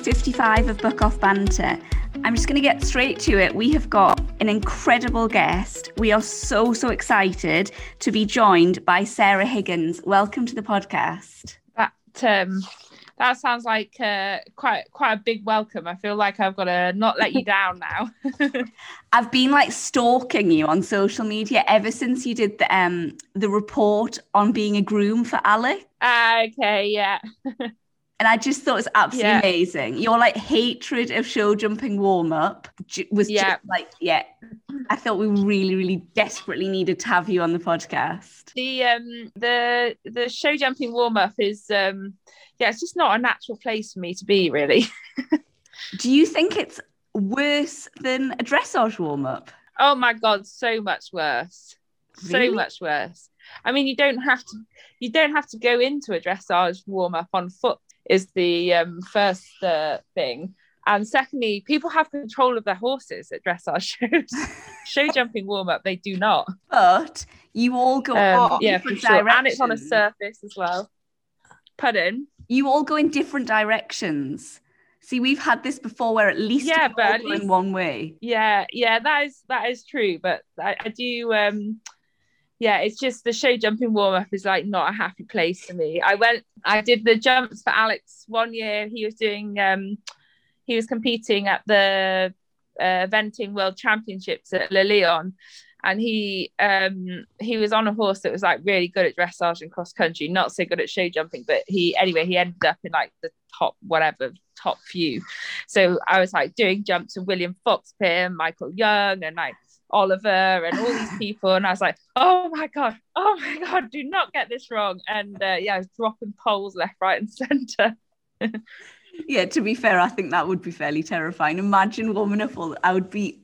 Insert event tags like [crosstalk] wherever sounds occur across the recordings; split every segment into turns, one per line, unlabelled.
Hi, welcome to episode 55 of Book Off Banter. I'm just going to get straight to it. We have got an incredible guest. We are so, so excited to be joined by Sarah Higgins. Welcome to the podcast.
That um, that sounds like uh, quite quite a big welcome. I feel like I've got to not let you down now. [laughs]
I've been like stalking you on social media ever since you did the um the report on being a groom for Alec.
Uh, okay, yeah. [laughs]
and I just thought it was absolutely yeah. amazing. Your like hatred of show jumping warm up was yeah. just like yeah. I thought we really, really desperately needed to have you on the podcast.
The um the the show jumping warm up is um yeah, it's just not a natural place for me to be, really. [laughs]
Do you think it's worse than a dressage warm up?
Oh my god, so much worse. Really? So much worse. I mean, you don't have to. You don't have to go into a dressage warm up on foot. Is the um, first uh, thing, and secondly, people have control of their horses at dressage [laughs] shows. Show jumping warm up, they do not.
But you all go um,
yeah, for sure, and it's on a surface as well. Pardon?
you all go in different directions. See, we've had this before where at least yeah, but at least, in one way.
Yeah, yeah, that is that is true. But I, I do um yeah, it's just the show jumping warm up is like not a happy place for me. I went I did the jumps for Alex one year. He was doing um he was competing at the uh, eventing world championships at Le Lion and he um he was on a horse that was like really good at dressage and cross country not so good at show jumping but he anyway he ended up in like the top whatever top few so i was like doing jumps with william fox-pitt michael jung and like oliver and all these people and i was like oh my god oh my god do not get this wrong. And uh, yeah i was dropping poles left right and center.
Yeah to be fair i think that would be fairly terrifying. Imagine woman of all i would be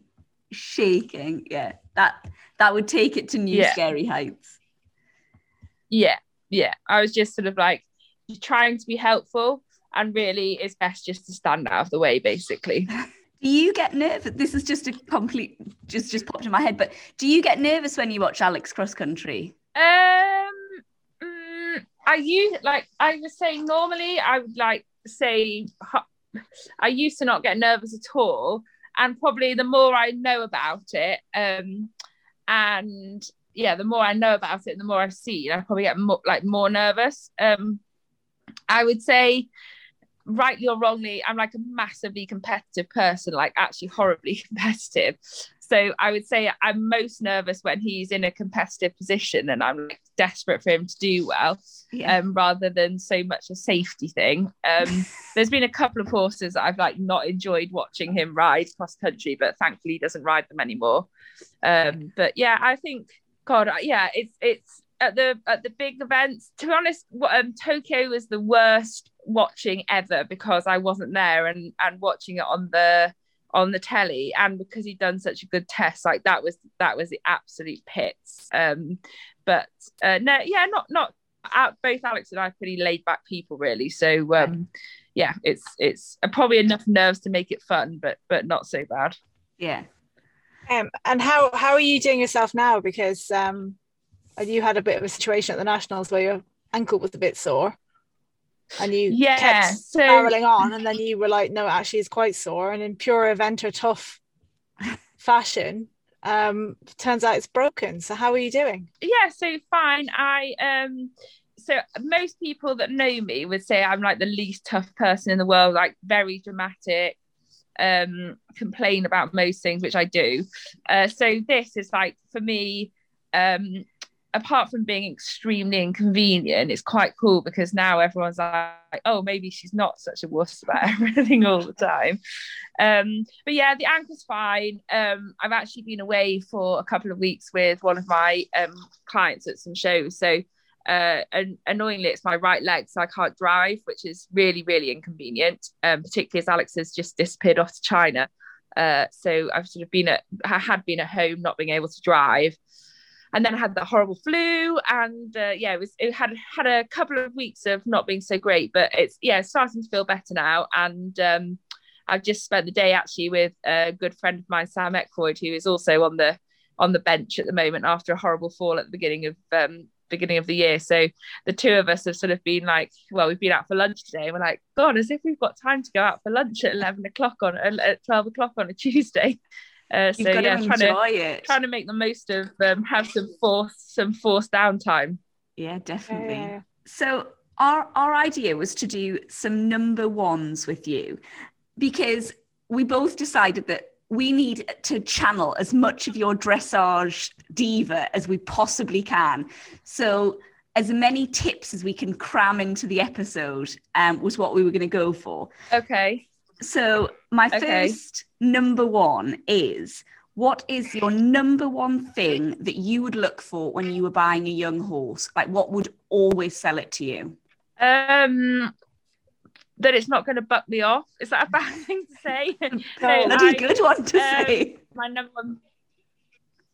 shaking. Yeah that that would take it to new yeah. scary heights.
Yeah yeah. I was just sort of like trying to be helpful and really it's best just to stand out of the way basically [laughs]
do you get nervous this is just a complete just just popped in my head but do you get nervous when you watch alex cross country
um mm, i use like i was saying normally i would like say i used to not get nervous at all and probably the more I know about it, um, and yeah, the more I know about it, the more I see, I probably get more, like more nervous. Um, I would say, rightly or wrongly, I'm like a massively competitive person, like actually horribly [laughs] competitive. So I would say I'm most nervous when he's in a competitive position and I'm like desperate for him to do well, yeah. um, rather than so much a safety thing. Um, [laughs] there's been a couple of horses that I've like not enjoyed watching him ride cross country, but thankfully he doesn't ride them anymore. Um, but yeah, I think God, yeah, it's it's at the at the big events. To be honest, um, Tokyo was the worst watching ever because I wasn't there and and watching it on the on the telly. And because he'd done such a good test like that was that was the absolute pits. Um but uh, no yeah not not uh, both alex and i are pretty laid back people really. So um yeah it's it's uh, probably enough nerves to make it fun but but not so bad.
Yeah.
Um and how how are you doing yourself now? Because um you had a bit of a situation at the nationals where your ankle was a bit sore and you yeah, kept so... barreling on and then you were like no actually it's quite sore. And in pure eventer tough fashion um turns out it's broken. So how are you doing?
Yeah so fine. I um so most people that know me would say i'm like the least tough person in the world like very dramatic um complain about most things which i do. Uh so this is like for me um apart from being extremely inconvenient, it's quite cool because now everyone's like, oh, maybe she's not such a wuss about [laughs] everything all the time. Um, but yeah, the ankle's fine. Um, I've actually been away for a couple of weeks with one of my um, clients at some shows. So uh, and annoyingly, it's my right leg, so I can't drive, which is really, really inconvenient. Um, particularly as Alex has just disappeared off to China. Uh, so I've sort of been at, I had been at home, not being able to drive and then I had the horrible flu, and uh, yeah, it was it had had a couple of weeks of not being so great, but it's yeah starting to feel better now, and um, I've just spent the day actually with a good friend of mine, Sam Ecroyd, who is also on the on the bench at the moment after a horrible fall at the beginning of um, beginning of the year. So the two of us have sort of been like, well, we've been out for lunch today. We're like, God, as if we've got time to go out for lunch at 11 o'clock on at 12 o'clock on a [laughs] Tuesday. Uh, so yeah, trying to it. trying to make the most of um, have some force some forced downtime.
Yeah, definitely. Yeah. So our our idea was to do some number ones with you because we both decided that we need to channel as much of your dressage diva as we possibly can. So, as many tips as we can cram into the episode um, was what we were going to go for.
Okay.
So, my okay. first number one is what is your number one thing that you would look for when you were buying a young horse? Like, what would always sell it to you?
Um, that it's not going to buck me off. Is that a bad [laughs] thing to say? [laughs]
no, that's a good one to um, say.
My number one.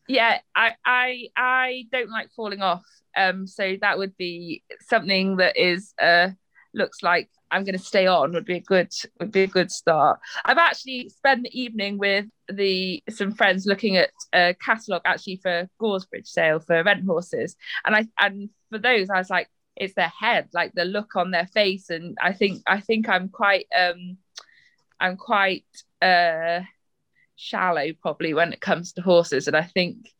Yeah, I I I don't like falling off. Um, so that would be something that is uh looks like I'm going to stay on would be a good would be a good start. I've actually spent the evening with the some friends looking at a catalogue actually for Goresbridge sale for rent horses, and I and for those I was like, it's their head like the look on their face. And i think i think i'm quite um i'm quite uh shallow probably when it comes to horses. And i think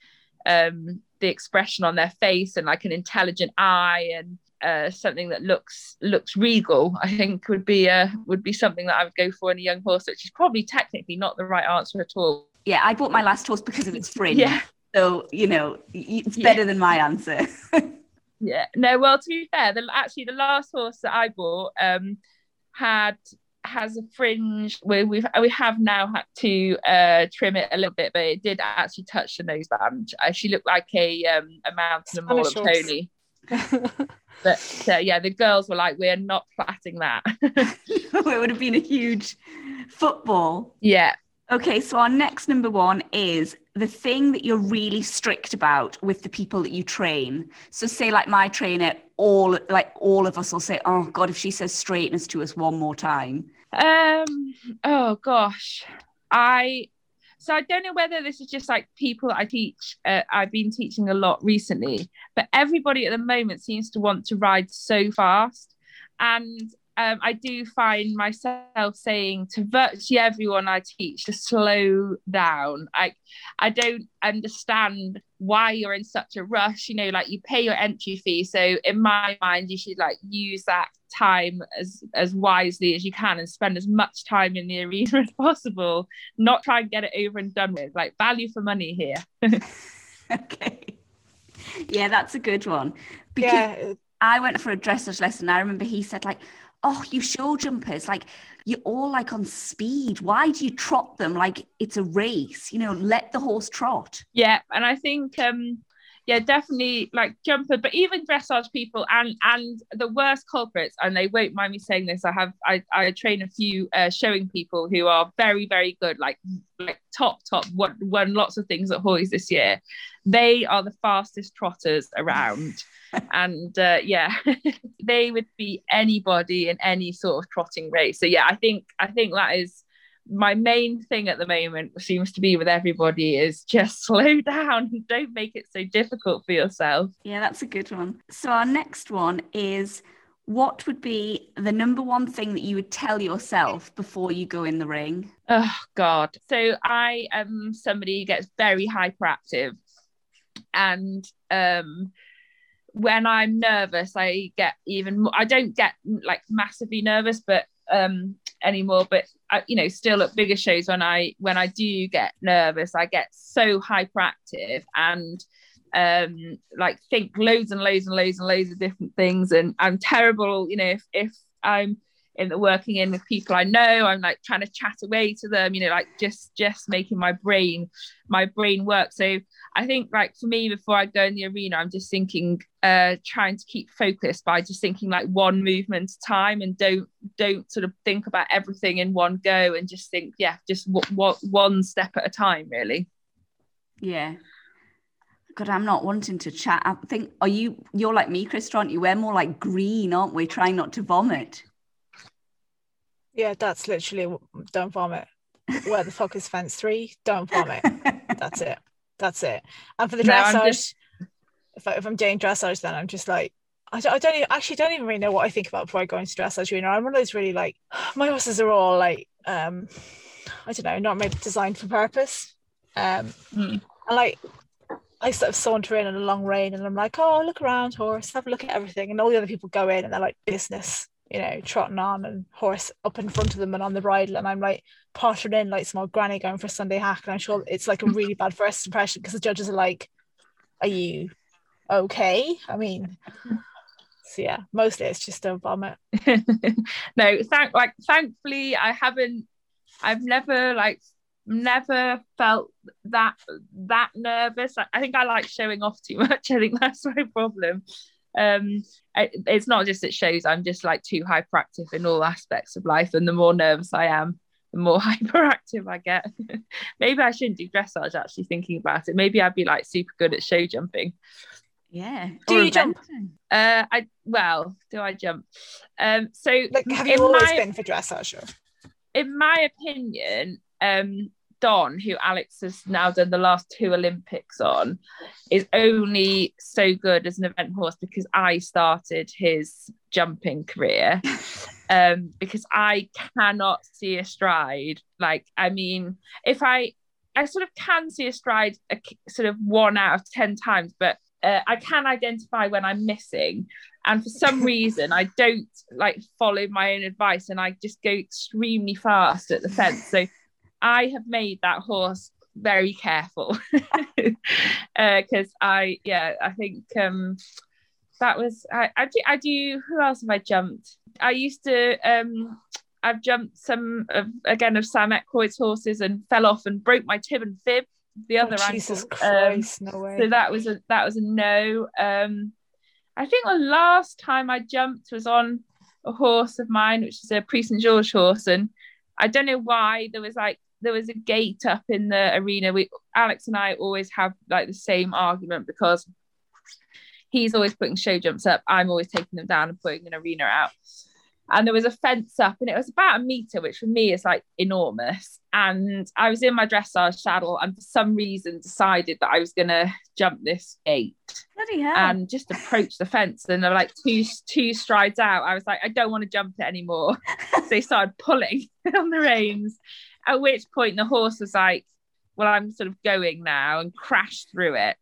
um the expression on their face and like an intelligent eye and uh, something that looks looks regal, I think would be uh, would be something that I would go for in a young horse, which is probably technically not the right answer at all.
Yeah, I bought my last horse because of its fringe. Yeah. So you know, it's better yeah. than my answer. [laughs]
Yeah. No, well, to be fair, the, actually the last horse that I bought um had has a fringe we we've we have now had to uh trim it a little bit, but it did actually touch the noseband. Uh, she looked like a um a mountain and moor pony. But uh, yeah, the girls were like, "We're not plaiting that." [laughs] [laughs]
it would have been a huge football.
Yeah,
Okay, so our next number one is the thing that you're really strict about with the people that you train. So say like my trainer, all like all of us will say, Oh God, if she says straightness to us one more time.
Um oh gosh. I so I don't know whether this is just like people I teach. Uh, I've been teaching a lot recently, but everybody at the moment seems to want to ride so fast. And um, I do find myself saying to virtually everyone I teach to slow down. I I don't understand why you're in such a rush. You know, like you pay your entry fee, so in my mind, you should like use that time as as wisely as you can and spend as much time in the arena [laughs] as possible. Not try and get it over and done with. Like value for money here. [laughs]
okay. Yeah, that's a good one. Because yeah. I went for a dressage lesson. I remember he said like oh, you show jumpers, like you're all like on speed. Why do you trot them like it's a race? You know, let the horse trot.
Yeah, and I think um yeah, definitely like jumper, but even dressage people and and the worst culprits, and they won't mind me saying this. I have I, I train a few uh, showing people who are very very good, like like top top won, won lots of things at Hoys this year. They are the fastest trotters around, and uh, yeah, [laughs] they would be anybody in any sort of trotting race. So yeah, I think I think that is my main thing at the moment seems to be with everybody is just [laughs] slow down don't make it so difficult for yourself.
Yeah that's a good one. So our next one is what would be the number one thing that you would tell yourself before you go in the ring?
Oh god. So i am somebody who gets very hyperactive. And um when i'm nervous i get even more i don't get like massively nervous but um anymore but I, you know still at bigger shows when i when i do get nervous i get so hyperactive and um like think loads and loads and loads and loads of different things and i'm terrible you know if if i'm in the working in with people I know. I'm like trying to chat away to them, you know, like just just making my brain my brain work. So I think like for me before I go in the arena, I'm just thinking uh trying to keep focused by just thinking like one movement at a time and don't don't sort of think about everything in one go and just think yeah, just what what one step at a time really.
Yeah. God, I'm not wanting to chat. I think, are you? You're like me, Chris, aren't you? We're more like green, aren't we? Trying not to vomit.
Yeah, that's literally don't vomit. Where the [laughs] fuck is fence three? Don't vomit. that's it. That's it. And for the dressage, no, just... if, I, if I'm doing dressage, then I'm just like, I don't, I don't even, actually don't even really know what I think about before I go into dressage. You know, I'm one of those really like [sighs] my horses are all like, um, I don't know, not made designed for purpose. Um, mm. and like I sort of saunter in on a long rein and I'm like, oh, look around, horse, have a look at everything. And all the other people go in and they're like business, you know, trotting on and horse up in front of them and on the bridle. And I'm like pottering in like small granny going for a Sunday hack. And I'm sure it's like a really bad first impression because the judges are like, are you okay? I mean, so yeah, mostly it's just a vomit. [laughs]
no, thank like thankfully I haven't I've never like never felt that that nervous. I, I think I like showing off too much. [laughs] I think that's my problem. Um, I, it's not just it shows. I'm just like too hyperactive in all aspects of life, and the more nervous I am, the more [laughs] hyperactive I get. [laughs] Maybe I shouldn't do dressage. Actually, thinking about it, maybe I'd be like super good at show jumping.
Yeah.
Do you jump?
Uh, I well, do I jump? Um, so
like, have you always my, been for dressage?
In my opinion, um, Don, who Alex has now done the last two Olympics on, is only so good as an event horse because I started his jumping career. [laughs] um, because I cannot see a stride. Like, I mean, if I, I sort of can see a stride, a, sort of one out of ten times, but uh, I can identify when I'm missing. And for some [laughs] reason, I don't like follow my own advice, and I just go extremely fast at the fence. So I have made that horse very careful because [laughs] uh, I yeah I think um that was I, I do I do who else have I jumped I used to um I've jumped some of again of Sam Ecroyd's horses and fell off and broke my tib and fib the other
oh, Jesus ankle. Christ, um, no way.
so that was a that was a no um I think the last time I jumped was on a horse of mine which is a Prix St George horse and I don't know why there was like there was a gate up in the arena. We Alex and I always have like the same argument because he's always putting show jumps up. I'm always taking them down and putting an arena out. And there was a fence up, and it was about a meter, which for me is like enormous. And I was in my dressage saddle, and for some reason decided that I was gonna jump this gate and just approach the fence. And they're like two two strides out. I was like, I don't want to jump it anymore. [laughs] so they started pulling [laughs] on the reins, at which point the horse was like, well, I'm sort of going now and crashed through it.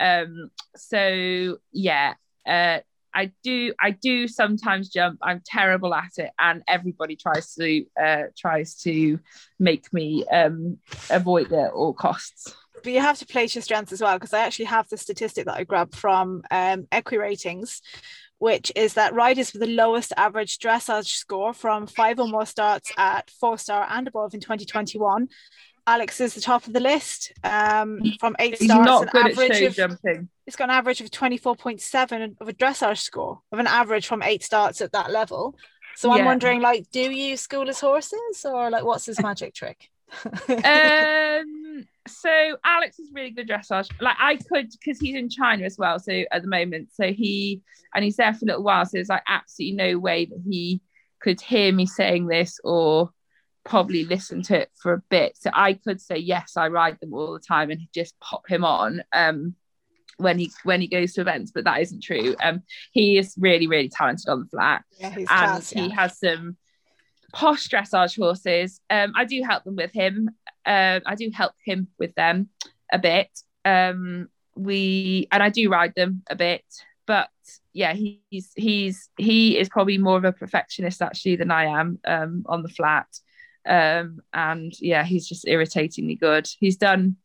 Um, so yeah, uh, I do I do sometimes jump. I'm terrible at it, and everybody tries to uh, tries to make me um, avoid it at all costs.
But you have to play your strengths as well, because I actually have the statistic that I grabbed from um, EquiRatings, which is that riders with the lowest average dressage score from five or more starts at four star and above in 2021. Alex is the top of the list um, from eight He's starts.
Not good average at of, jumping.
It's got an average of 24.7 of a dressage score of an average from eight starts at that level. So yeah. I'm wondering, like, do you school his horses or like what's his magic trick? [laughs]
um so Alex is really good dressage. Like I could because he's in China as well. So at the moment, so he and he's there for a little while. So there's like absolutely no way that he could hear me saying this or probably listen to it for a bit. So I could say yes, I ride them all the time and just pop him on um when he when he goes to events, but that isn't true. Um he is really, really talented on the flat.
Yeah, and
class, yeah. he has some posh dressage horses. Um, I do help them with him. Uh, I do help him with them a bit. Um, we and I do ride them a bit, but yeah, he's he's he is probably more of a perfectionist actually than I am um, on the flat. Um, and yeah, he's just irritatingly good. He's done.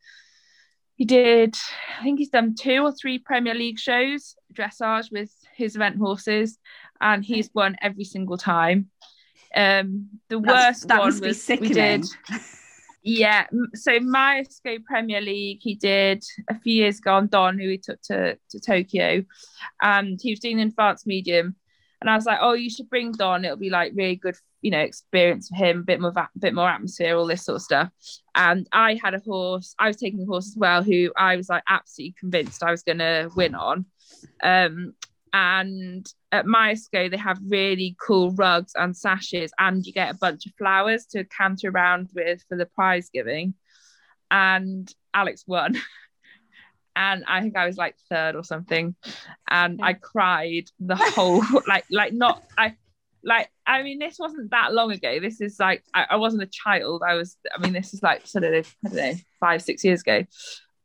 He did, I think he's done two or three Premier League shows dressage with his event horses, and he's won every single time. Um, the That's, worst that one was we did. [laughs] Yeah, so Myerscough Premier League, he did a few years ago on Don, who he took to, to Tokyo, and he was doing an advanced medium. And I was like, oh, you should bring Don. It'll be like really good, you know, experience for him, a bit more, a bit more atmosphere, all this sort of stuff. And I had a horse. I was taking a horse as well, who I was like absolutely convinced I was going to win on. Um, and at Myerscough they have really cool rugs and sashes and you get a bunch of flowers to canter around with for the prize giving and Alex won [laughs] and I think I was like third or something, and I cried the [laughs] whole like like not I like I mean this wasn't that long ago. This is like I, I wasn't a child. I was I mean this is like sort of I don't know five six years ago.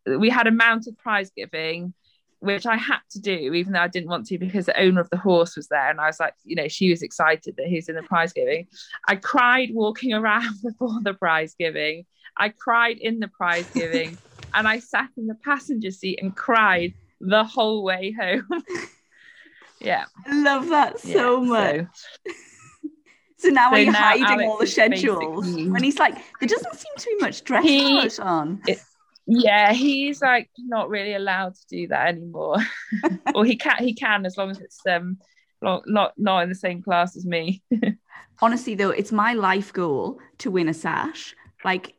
We had a mounted prize giving which I had to do, even though I didn't want to, because the owner of the horse was there. And I was like, you know, she was excited that he's in the prize giving. I cried walking [laughs] around before the prize giving. I cried in the prize giving. [laughs] and I sat in the passenger seat and cried the whole way home. [laughs] yeah.
I love that so yeah, much. So. so now so are you now hiding Alex all the schedules? When he's like, there doesn't seem to be much dress he, on. It,
yeah he's like not really allowed to do that anymore. [laughs] Or he can he can as long as it's um not not in the same class as me. [laughs]
Honestly though it's my life goal to win a sash. Like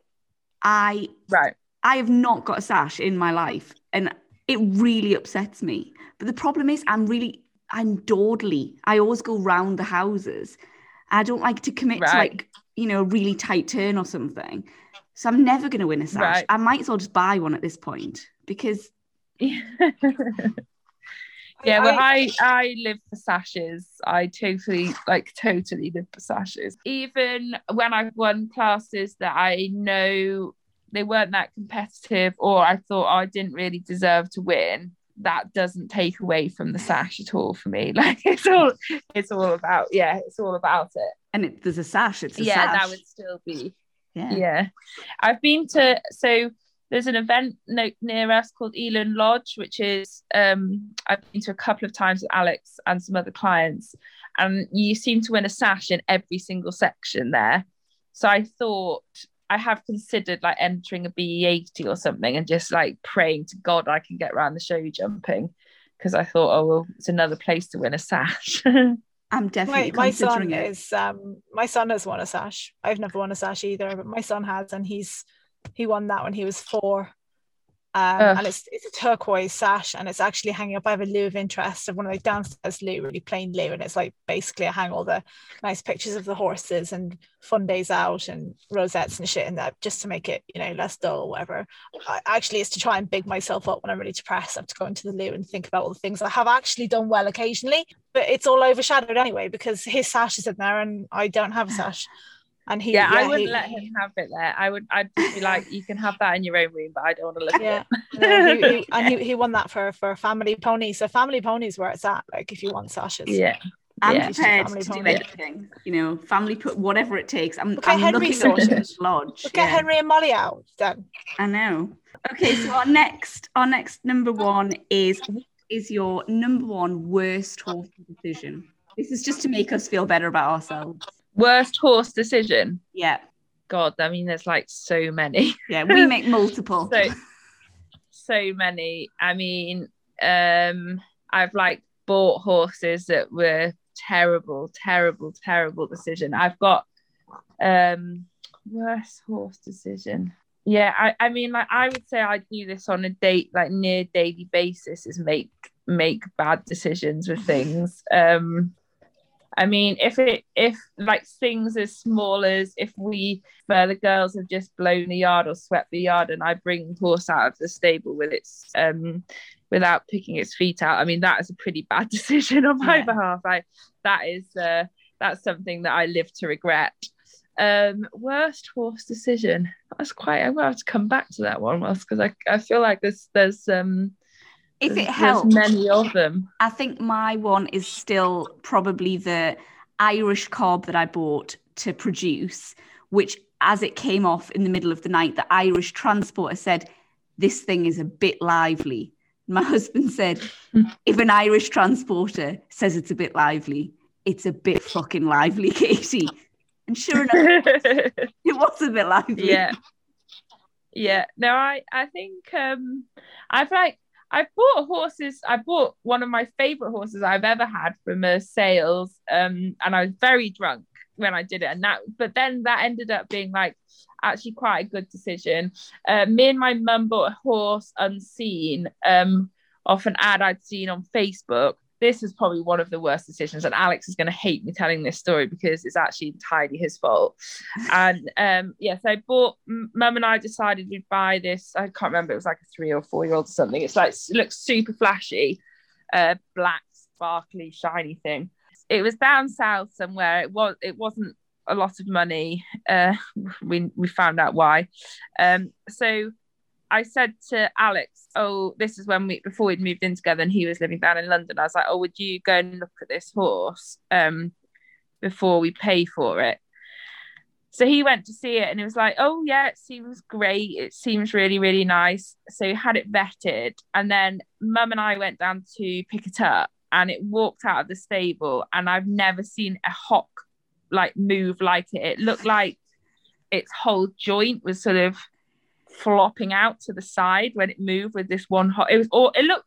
i
right.
I have not got a sash in my life and it really upsets me. But the problem is i'm really i'm dawdly. I always go round the houses. I don't like to commit right. to like you know a really tight turn or something so I'm never going to win a sash. Right. I might as well just buy one at this point because. [laughs]
yeah, well, I I live for sashes. I totally like totally live for sashes. Even when I've won classes that I know they weren't that competitive, or I thought oh, I didn't really deserve to win, that doesn't take away from the sash at all for me. [laughs] Like it's all it's all about yeah, it's all about it.
And it, there's a sash. It's a
yeah,
sash.
that would still be yeah. yeah. I've been to so there's an event near us called Eland Lodge, which is um, I've been to a couple of times with Alex and some other clients, and you seem to win a sash in every single section there. So I thought I have considered like entering a BE80 or something and just like praying to God I can get around the show jumping because I thought, oh well, it's another place to win a sash. [laughs]
I'm definitely my, my son it.
is um my son has won a sash. I've never won a sash either, but my son has, and he's he won that when he was four. Um, and it's it's a turquoise sash, and it's actually hanging up. I have a loo of interest of one of the downstairs loo, really plain loo, and it's like basically I hang all the nice pictures of the horses and fun days out and rosettes and shit in that just to make it you know less dull or whatever. I, actually, it's to try and big myself up when I'm really depressed. I have to go into the loo and think about all the things I have actually done well occasionally, but it's all overshadowed anyway because his sash is in there and I don't have a sash. And he,
yeah, yeah I wouldn't he, let him have it there. I would, I'd be like, you can have that in your own room, but I don't want to look yeah. at
it. [laughs] no, he, he, and he, he won that for for family pony. So family ponies where it's at. Like if you want sashes,
yeah.
I'm yeah. prepared to do anything, you know, family put whatever it takes. I'm,
okay,
I'm
Henry
looking at lodge.
Look yeah. Henry and Molly out then.
I know. Okay, so our next, our next number one is is your number one worst horse decision? This is just to make us feel better about ourselves.
Worst horse decision.
Yeah.
God, I mean, there's like so many.
Yeah, we make [laughs] multiple.
so, so many. I mean, um, I've like bought horses that were terrible, terrible, terrible decision. I've got um worst horse decision. Yeah, I, I mean, like I would say I do this on a date, like near daily basis, is make make bad decisions with things. Um, I mean, if it if like things as small as if we where the girls have just blown the yard or swept the yard and I bring the horse out of the stable with its um without picking its feet out, I mean that is a pretty bad [laughs] decision on my yeah. behalf. I that is uh that's something that I live to regret. Um worst horse decision. That's quite I'm gonna have to come back to that one, whilst, because I, I feel like there's there's um
if it helps
many of them.
I think my one is still probably the irish cob that i bought to produce which as it came off in the middle of the night the irish transporter said this thing is a bit lively. My [laughs] husband said [laughs] if an irish transporter says it's a bit lively it's a bit fucking lively [laughs] katie. And sure enough it was a bit lively.
Yeah. Yeah. No i i think um i've like I bought horses. I bought one of my favorite horses I've ever had from a sales, um, and I was very drunk when I did it. And that, but then that ended up being like actually quite a good decision. Uh, me and my mum bought a horse unseen, um, off an ad I'd seen on Facebook, this is probably one of the worst decisions and alex is going to hate me telling this story because it's actually entirely his fault. [laughs] And um yeah so i bought mum and i decided we'd buy this i can't remember it was like a three or four year old or something. It's like it looks super flashy uh black sparkly shiny thing. It was down south somewhere. It was it wasn't a lot of money uh we we found out why. Um so I said to Alex, "Oh, this is when we before we'd moved in together, and he was living down in London. I was like, oh, would you go and look at this horse um, before we pay for it?" So he went to see it, and it was like, "Oh yeah, it seems great. It seems really, really nice." So he had it vetted, and then Mum and I went down to pick it up, and it walked out of the stable, and I've never seen a hock like move like it. It looked like its whole joint was sort of flopping out to the side when it moved with this one hot. It was all it looked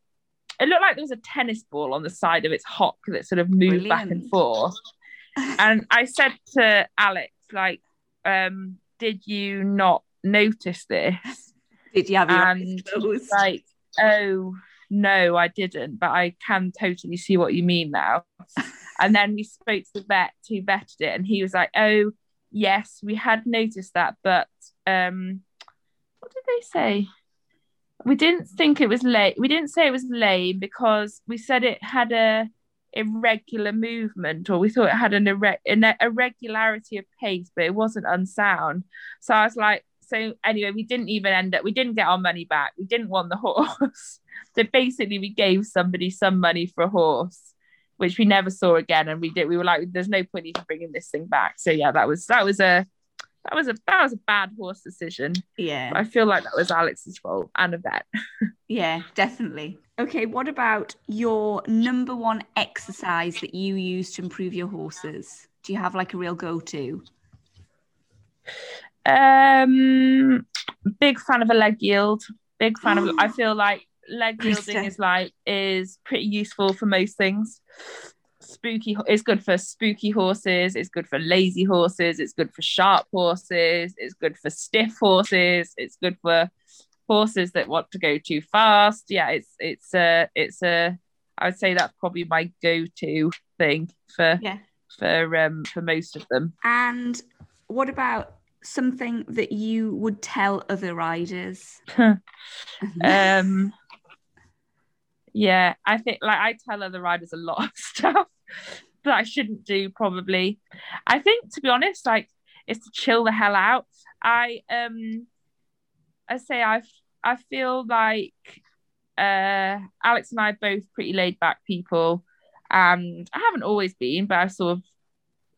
it looked like there was a tennis ball on the side of its hock that sort of moved Brilliant. back and forth. [laughs] and I said to Alex, like, um, did you not notice this?
Did you have your and
like, oh no, I didn't, but I can totally see what you mean now. [laughs] and then we spoke to the vet who vetted it, and he was like, oh yes, we had noticed that, but um they say? We didn't think it was late. We didn't say it was lame because we said it had a irregular movement or we thought it had an, irre- an irregularity of pace, but it wasn't unsound. So I was like, so anyway, we didn't even end up, we didn't get our money back. We didn't want the horse. [laughs] so basically, we gave somebody some money for a horse, which we never saw again. And we did, we were like, there's no point even bringing this thing back. So yeah, that was, that was a, that was a that was a bad horse decision.
Yeah.
I feel like that was Alex's fault and a vet. [laughs]
yeah, definitely. Okay, what about your number one exercise that you use to improve your horses? Do you have like a real go-to?
Um big fan of a leg yield. Big fan of I [gasps] feel like leg yielding is like is pretty useful for most things spooky it's good for spooky horses it's good for lazy horses it's good for sharp horses it's good for stiff horses it's good for horses that want to go too fast. Yeah it's it's a it's a i would say that's probably my go-to thing for
yeah.
for um for most of them.
And what about something that you would tell other riders? [laughs]
Um yeah i think like i tell other riders a lot of [laughs] stuff that I shouldn't do probably. I think to be honest, like it's to chill the hell out. I um I say I I feel like uh Alex and I are both pretty laid back people and I haven't always been, but I sort of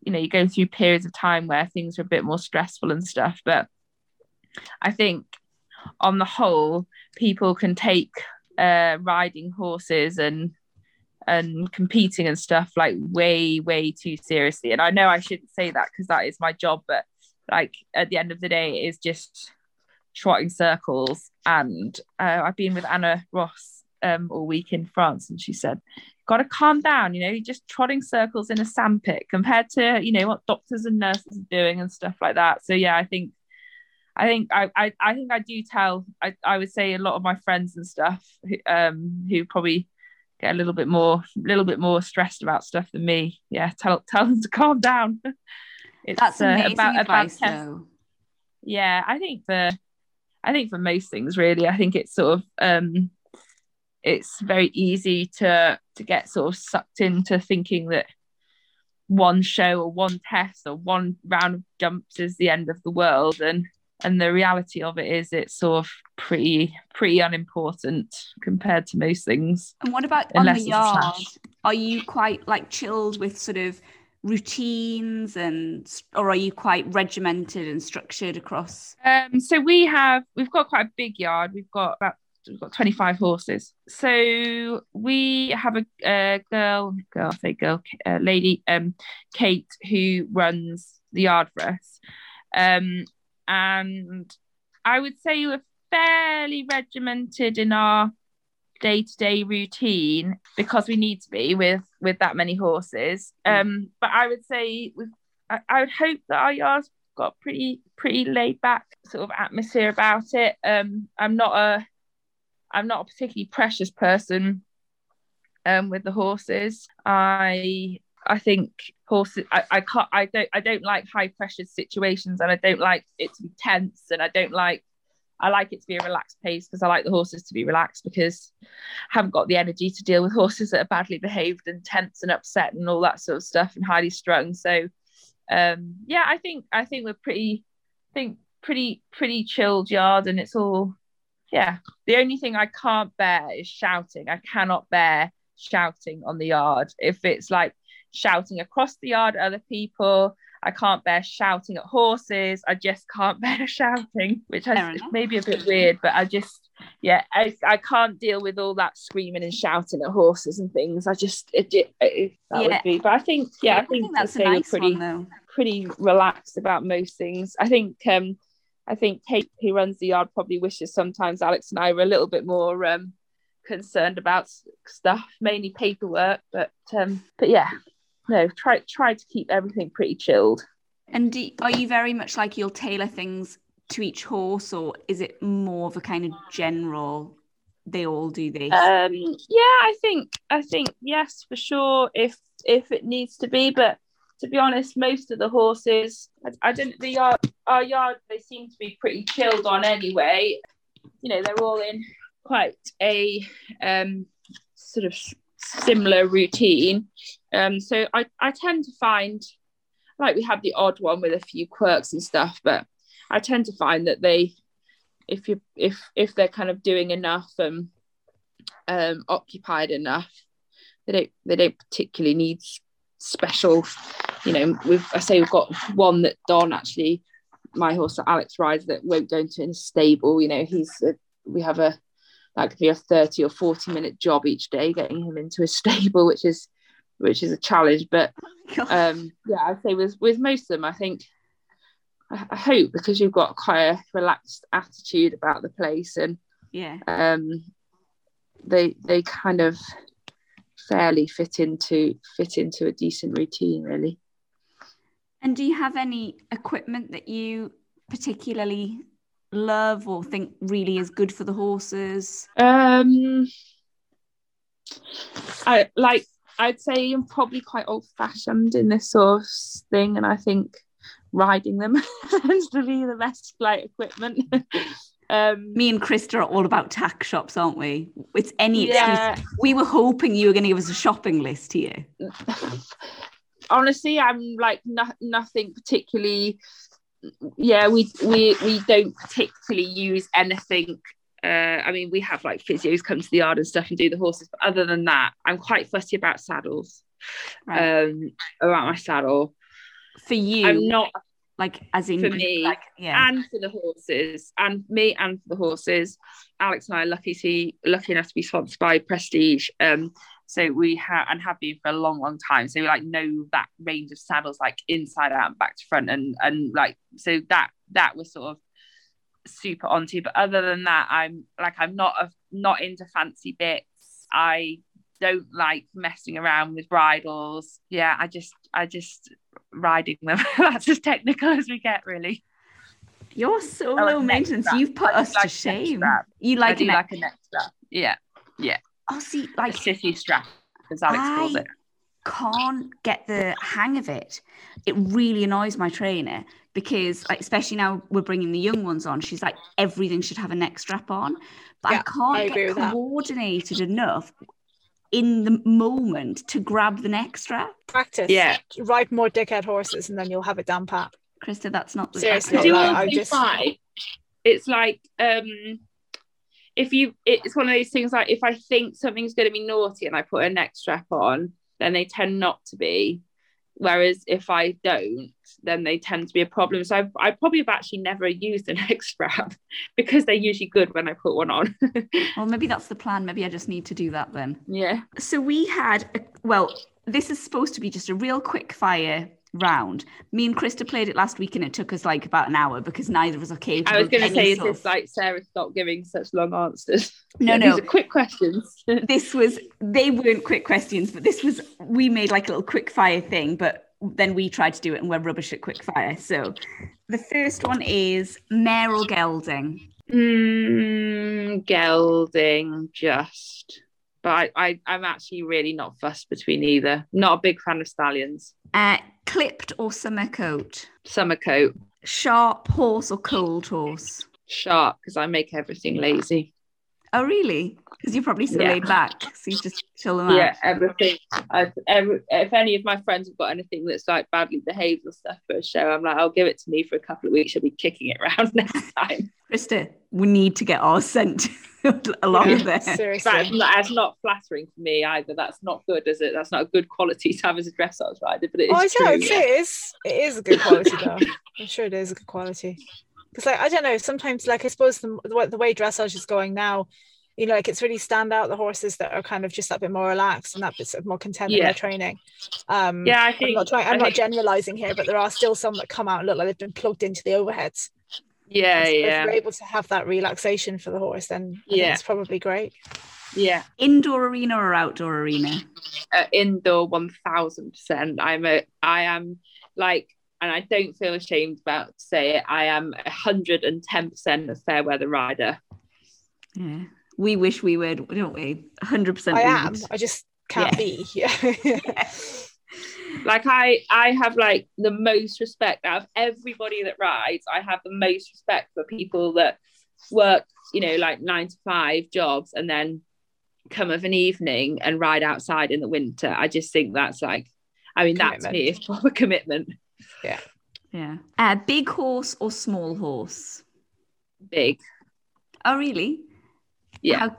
you know, you go through periods of time where things are a bit more stressful and stuff. But I think on the whole, people can take uh riding horses and and competing and stuff like way way too seriously. And i know i shouldn't say that because that is my job but like at the end of the day it is just trotting circles. And uh, i've been with anna ross um, all week in france and she said got to calm down you know you're just trotting circles in a sandpit compared to you know what doctors and nurses are doing and stuff like that. So yeah i think I think I, I, I think I do tell I, I would say a lot of my friends and stuff who, um who probably get a little bit more a little bit more stressed about stuff than me yeah tell tell them to calm down [laughs]
it's That's uh, about advice, about though.
yeah i think for i think for most things really i think it's sort of um it's very easy to to get sort of sucked into thinking that one show or one test or one round of jumps is the end of the world and and the reality of it is it's sort of pretty pretty unimportant compared to most things.
And what about on the yard? are you quite like chilled with sort of routines and or are you quite regimented and structured across?
Um so we have we've got quite a big yard. We've got about we've got 25 horses. So we have a, a girl girl I say girl a lady um kate who runs the yard for us. Um and I would say we're fairly regimented in our day-to-day routine because we need to be with with that many horses mm. um but i would say with I, I, would hope that our yard's got pretty pretty laid back sort of atmosphere about it um i'm not a i'm not a particularly precious person um, with the horses. I I think horses I, I can't I don't I don't like high pressure situations and I don't like it to be tense and I don't like I like it to be a relaxed pace because I like the horses to be relaxed because I haven't got the energy to deal with [laughs] horses that are badly behaved and tense and upset and all that sort of stuff and highly strung. So um yeah, I think I think we're pretty I think pretty pretty chilled yard and it's all yeah. The only thing I can't bear is shouting. I cannot bear shouting on the yard. If it's like shouting across the yard at other people. I can't bear shouting at horses. I just can't [laughs] bear shouting, which is maybe a bit weird, but I just, yeah, I, I can't deal with all that screaming and shouting at horses and things. I just, it, it, it that yeah. would be. But I think, yeah, I think, I think that's a nice pretty, one, pretty relaxed about most things. I think, um, I think Kate, who runs the yard, probably wishes sometimes Alex and I were a little bit more um, concerned about stuff, mainly paperwork. But um, but yeah, no, try try to keep everything pretty chilled.
And do, are you very much like you'll tailor things to each horse, or is it more of a kind of general? They all do this.
Um, yeah, I think I think yes for sure if if it needs to be, but to be honest, most of the horses, I, I don't the yard our yard they seem to be pretty chilled on anyway. You know, they're all in quite a um sort of similar routine. Um, so I, I tend to find like we have the odd one with a few quirks and stuff, but I tend to find that they if you if if they're kind of doing enough and um, occupied enough, they don't they don't particularly need special. You know, we've I say we've got one that Don actually, my horse that Alex rides that won't go into a stable. You know, he's a, we have a that could be a 30 or 40 minute job each day getting him into a [laughs] stable which is which is a challenge but [laughs] oh um yeah i'd say with with most of them i think I, I hope because you've got quite a relaxed attitude about the place and
yeah
um they they kind of fairly fit into fit into a decent routine really
and do you have any equipment that you particularly love or think really is good for the horses?
Um, I like. I'd say I'm probably quite old fashioned in this sort of thing, and I think riding them [laughs] tends to be the best flight equipment. [laughs]
Um, Me and Krista are all about tack shops, aren't we? It's any yeah. excuse. We were hoping you were going to give us a shopping list here. [laughs]
Honestly, I'm like no, nothing particularly yeah, we we we don't particularly use anything. Uh, I mean, we have like physios come to the yard and stuff and do the horses, but other than that, I'm quite fussy about saddles. Right. Um, about my saddle.
For you,
I'm not
like as in
for me,
like, yeah,
and for the horses, and me and for the horses. Alex and I are lucky to lucky enough to be sponsored by Prestige. Um, so we have and have been for a long, long time. So we like know that range of saddles like inside out and back to front and and like so that that was sort of super onto. But other than that, I'm like I'm not a, not into fancy bits. I don't like messing around with bridles. Yeah, I just I just riding them. [laughs] That's as technical as we get, really.
You're so low maintenance. You've put us like to shame. You like,
a neck- like a neck strap. Yeah, yeah.
Oh, see, like
a sissy strap, as Alex I calls it.
Can't get the hang of it. It really annoys my trainer because, like, especially now we're bringing the young ones on. She's like, everything should have a neck strap on, but yeah, I can't I get coordinated that. enough in the moment to grab the neck strap.
Practice.
Yeah.
Ride more dickhead horses, and then you'll have it down pat.
Krista, that's not
the seriously.
Like, I just... It's like um if you it's one of those things like if I think something's going to be naughty and I put a neck strap on, then they tend not to be. Whereas if I don't, then they tend to be a problem. So I've, I probably have actually never used an [laughs] neck strap because they're usually good when I put one on. [laughs]
well, maybe that's the plan. Maybe I just need to do that then.
Yeah.
So we had, a, well, this is supposed to be just a real quick fire round. Me and Krista played it last week and it took us like about an hour because neither of us are capable.
I was going to say, is this like Sarah stop giving such long answers?
No, [laughs] no.
These are quick questions. [laughs]
this was, they weren't quick questions, but this was, we made like a little quick fire thing, but then we tried to do it and we're rubbish at quick fire. So the first one is or gelding?
Mm, gelding, just. But I, I I'm actually really not fussed between either. Not a big fan of stallions.
Uh, clipped or summer coat?
Summer coat.
Sharp horse or cold horse?
Sharp because I make everything lazy.
Oh, really? Because you're probably still yeah. laid back, so you just chill them
out. Yeah, everything. I've, every, if any of my friends have got anything that's like badly behaved or stuff for a show, I'm like, I'll give it to me for a couple of weeks. I'll be kicking it around [laughs] next time.
Krista, we need to get ours sent [laughs] along yeah, there.
Seriously. That's not, that's not flattering for me either. That's not good, is it? That's not a good quality to have as a dressage rider, but it oh, is. Oh, true,
yeah. it is. It is a good quality, though. I'm sure it is a good quality because like I don't know sometimes like I suppose the, the way dressage is going now you know like it's really stand out the horses that are kind of just a bit more relaxed and that bit sort of more content yeah. in their training. Um
yeah I think
I'm not trying I'm I not think... generalizing here but there are still some that come out and look like they've been plugged into the overheads.
Yeah
so
yeah.
if you're able to have that relaxation for the horse then yeah. it's probably great.
Yeah.
Indoor arena or outdoor arena?
Uh, indoor 1000% i'm a i am like and I don't feel ashamed about to say it. I am 110% a fair weather rider.
Yeah, we wish we would, don't we? 100%.
I am. I just can't yeah. be. [laughs] Yeah.
like I, I have like the most respect out of everybody that rides. I have the most respect for people that work, you know, like nine to five jobs and then come of an evening and ride outside in the winter. I just think that's like, I mean, commitment. that's me, it's proper commitment.
Yeah.
Yeah. Uh, big horse or small horse?
Big.
Oh, really?
Yeah. How,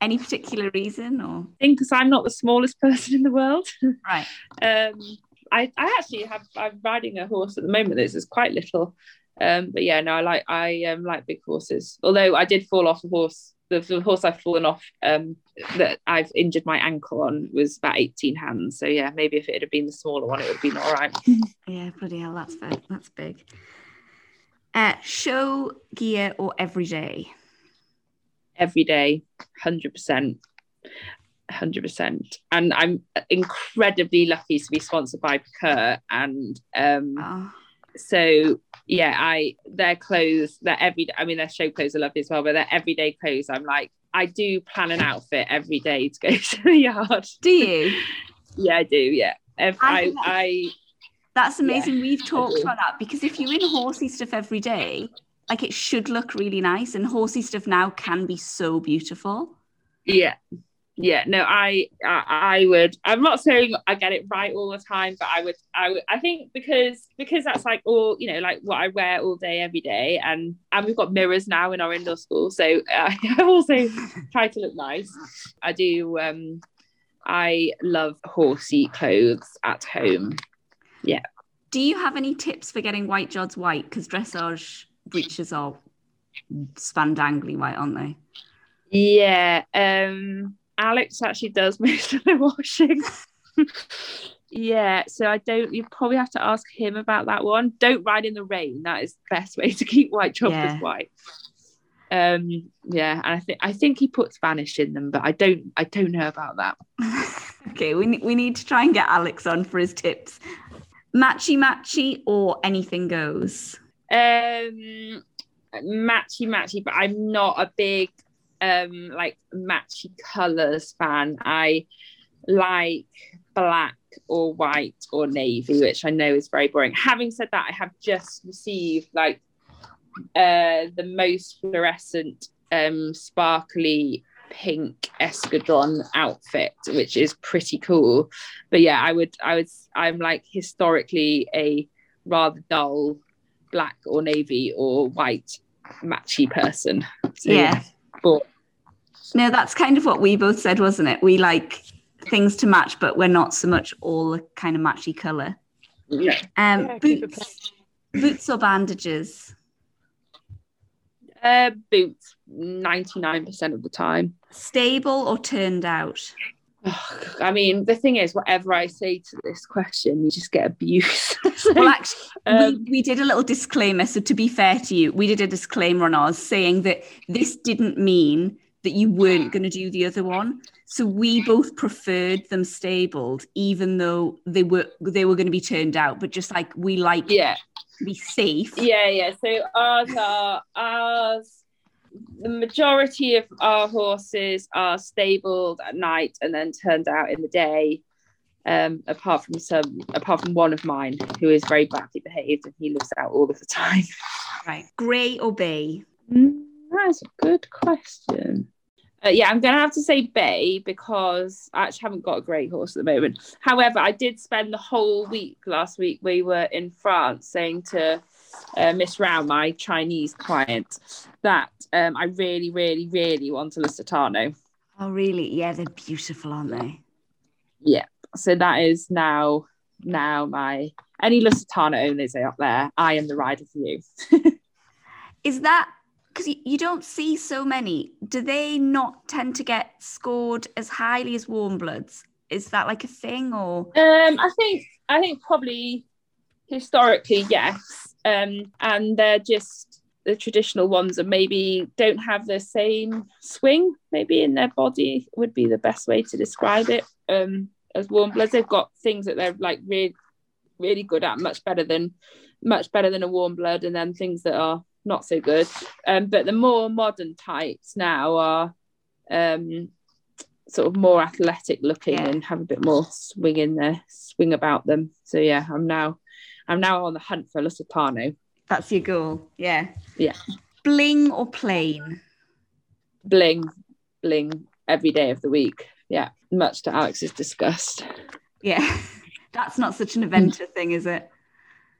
any particular reason or?
I think because I'm not the smallest [laughs] person in the world.
Right.
um, I, I actually have I'm riding a horse at the moment that's is quite little. Um, but yeah, no, I like I um like big horses. Although I did fall off a horse the, the horse I've fallen off um, that I've injured my ankle on was about 18 hands. So yeah, maybe if it had been the smaller one, it would have been all right. [laughs]
yeah, bloody hell, that's big. That's big. Uh, show gear or everyday?
Every day, hundred percent, hundred percent. And I'm incredibly lucky to be sponsored by Precur, and um, oh so yeah, I their clothes, their every I mean their show clothes are lovely as well, but their everyday clothes, I'm like, I do plan an outfit every day to go [laughs] to the yard.
Do you? [laughs]
yeah, I do. Yeah, if I, I, I
that's amazing. Yeah, We've talked about that because if you're in horsey stuff every day, like it should look really nice, and horsey stuff now can be so beautiful.
Yeah, yeah no I, I, I would i'm not saying i get it right all the time but i would i would i think because because that's like all you know like what i wear all day every day and and we've got mirrors now in our indoor school so uh, [laughs] i also try to look nice. I do um i love horsey clothes at home. Yeah.
Do you have any tips for getting white jods white? Because dressage breeches are spandangly white aren't they
yeah um Alex actually does [laughs] most of the washing. yeah, so I don't. You probably have to ask him about that one. Don't ride in the rain. That is the best way to keep white choppers yeah. white. Um, yeah, and I think I think he put Spanish in them, but I don't. I don't know about that. [laughs]
okay, we we need to try and get Alex on for his tips. Matchy matchy or anything goes.
Um, matchy matchy, but I'm not a big um like matchy colors fan. I like black or white or navy, which I know is very boring. Having said that, I have just received like uh the most fluorescent um sparkly pink Eskadron outfit which is pretty cool but yeah i would i would i'm like historically a rather dull black or navy or white matchy person
so, yeah but no, that's kind of what we both said, wasn't it? We like things to match, but we're not so much all the kind of matchy colour.
Yeah.
Um, yeah, boots, boots or bandages?
Uh, boots, 99% of the time.
Stable or turned out?
I mean, the thing is, whatever I say to this question, you just get abuse.
so, [laughs] well, actually, um, we, we did a little disclaimer. So, to be fair to you, we did a disclaimer on ours saying that this didn't mean that you weren't [gasps] going to do the other one. So we both preferred them stabled, even though they were they were going to be turned out. But just like we like,
yeah,
to be safe.
Yeah, yeah. So ours are ours the majority of our horses are stabled at night and then turned out in the day. Um, apart from some, apart from one of mine who is very badly behaved and he lives out all of the time. [laughs]
Right, grey or bay?
Mm, that's a good question. Uh, yeah, I'm going to have to say Bay because I actually haven't got a great horse at the moment. However, I did spend the whole week last week. We were in France saying to uh, Miss Rao, my Chinese client, that um, I really, really, really want a Lusitano.
Oh, really? Yeah, they're beautiful, aren't they?
Yeah. So that is now now my any Lusitano owners out there. I am the rider for you. [laughs]
is that because you don't see so many, do they not tend to get scored as highly as warm bloods? Is that like a thing or?
Um, I think I think probably historically yes, um, and they're just the traditional ones and maybe don't have the same swing maybe in their body would be the best way to describe it um, as warm bloods they've got things that they're like really really good at much better than much better than a warm blood and then things that are not so good. Um, but the more modern types now are um, sort of more athletic looking yeah. and have a bit more swing in there, swing about them. So yeah, I'm now I'm now on the hunt for a Lusitano.
That's your goal. Yeah.
Yeah.
Bling or plain?
Bling, bling every day of the week. Yeah. Much to Alex's disgust.
Yeah. [laughs] That's not such an eventer thing, is it?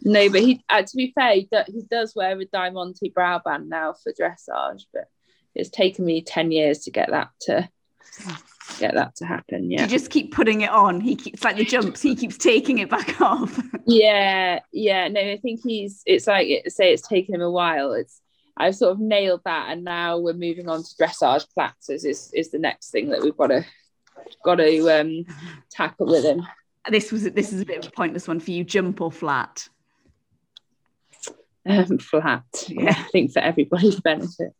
No, but he uh, to be fair, he, do, he does wear a Diamante brow band now for dressage, but it's taken me 10 years to get that to get that to happen. Yeah.
You just keep putting it on. He keeps like the [laughs] jumps, he keeps taking it back [laughs] off.
yeah, yeah. No, I think he's it's like it, say it's taken him a while. It's I've sort of nailed that and now we're moving on to dressage platters is is the next thing that we've got to got to um tackle with him.
This was this is a bit of a pointless one for you, jump or flat
um, flat. Yeah, I think for everybody's benefit,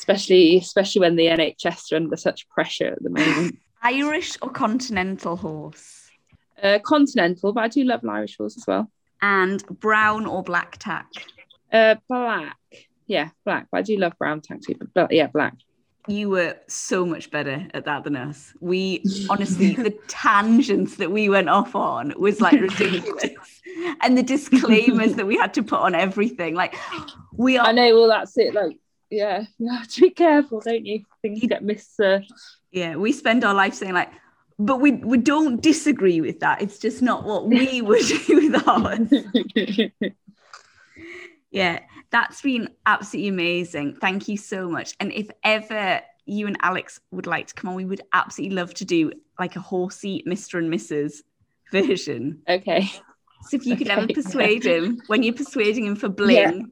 especially especially when the NHS are under such pressure at the moment. [laughs]
Irish or continental horse?
Uh, continental, but I do love an Irish horse as well.
And brown or black tack?
Uh, black. Yeah, black. But I do love brown tack too. But yeah, black
you were so much better at that than us. We [laughs] honestly, the tangents that we went off on was like [laughs] ridiculous. and the disclaimers that we had to put on everything. Like [gasps] we are
I know, well that's it. Like, yeah, [laughs] you have to be careful, don't you? Things get missed. Uh...
Yeah, we spend our life saying like, but we we don't disagree with that. It's just not what we [laughs] would do with ours. [laughs] yeah, that's been absolutely amazing. Thank you so much. And if ever you and Alex would like to come on, we would absolutely love to do like a horsey Mr. and Mrs. version.
Okay.
So if you could okay. ever persuade him when you're persuading him for bling. Yeah.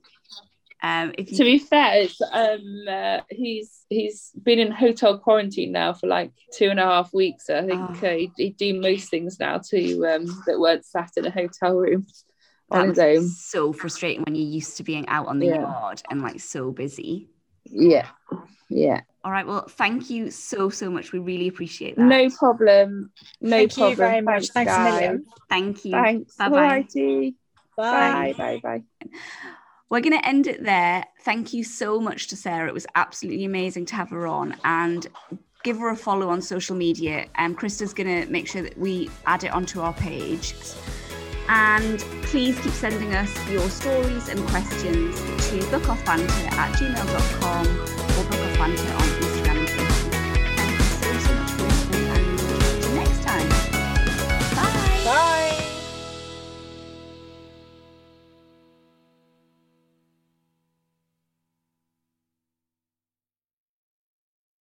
Um, if
you... To be fair, it's, um, uh, he's he's been in hotel quarantine now for like two and a half weeks. So I think oh. uh, he, he'd do most things now too um, that weren't sat in a hotel room on his own.
So frustrating when you're used to being out on the yeah. yard and like so busy.
Yeah. Yeah.
All right. Well, thank you so so much. We really appreciate that.
No problem. No problem.
thank
problem.
you very much. Thanks, Thanks a million.
Thank you.
Thanks. Bye bye. Bye. Bye. Bye. Bye.
We're going to end it there. Thank you so much to Sarah. It was absolutely amazing to have her on and give her a follow on social media. Um, Krista's going to make sure that we add it onto our page. And please keep sending us your stories and questions to bookoffbanter at gmail.com or bookoffbanter on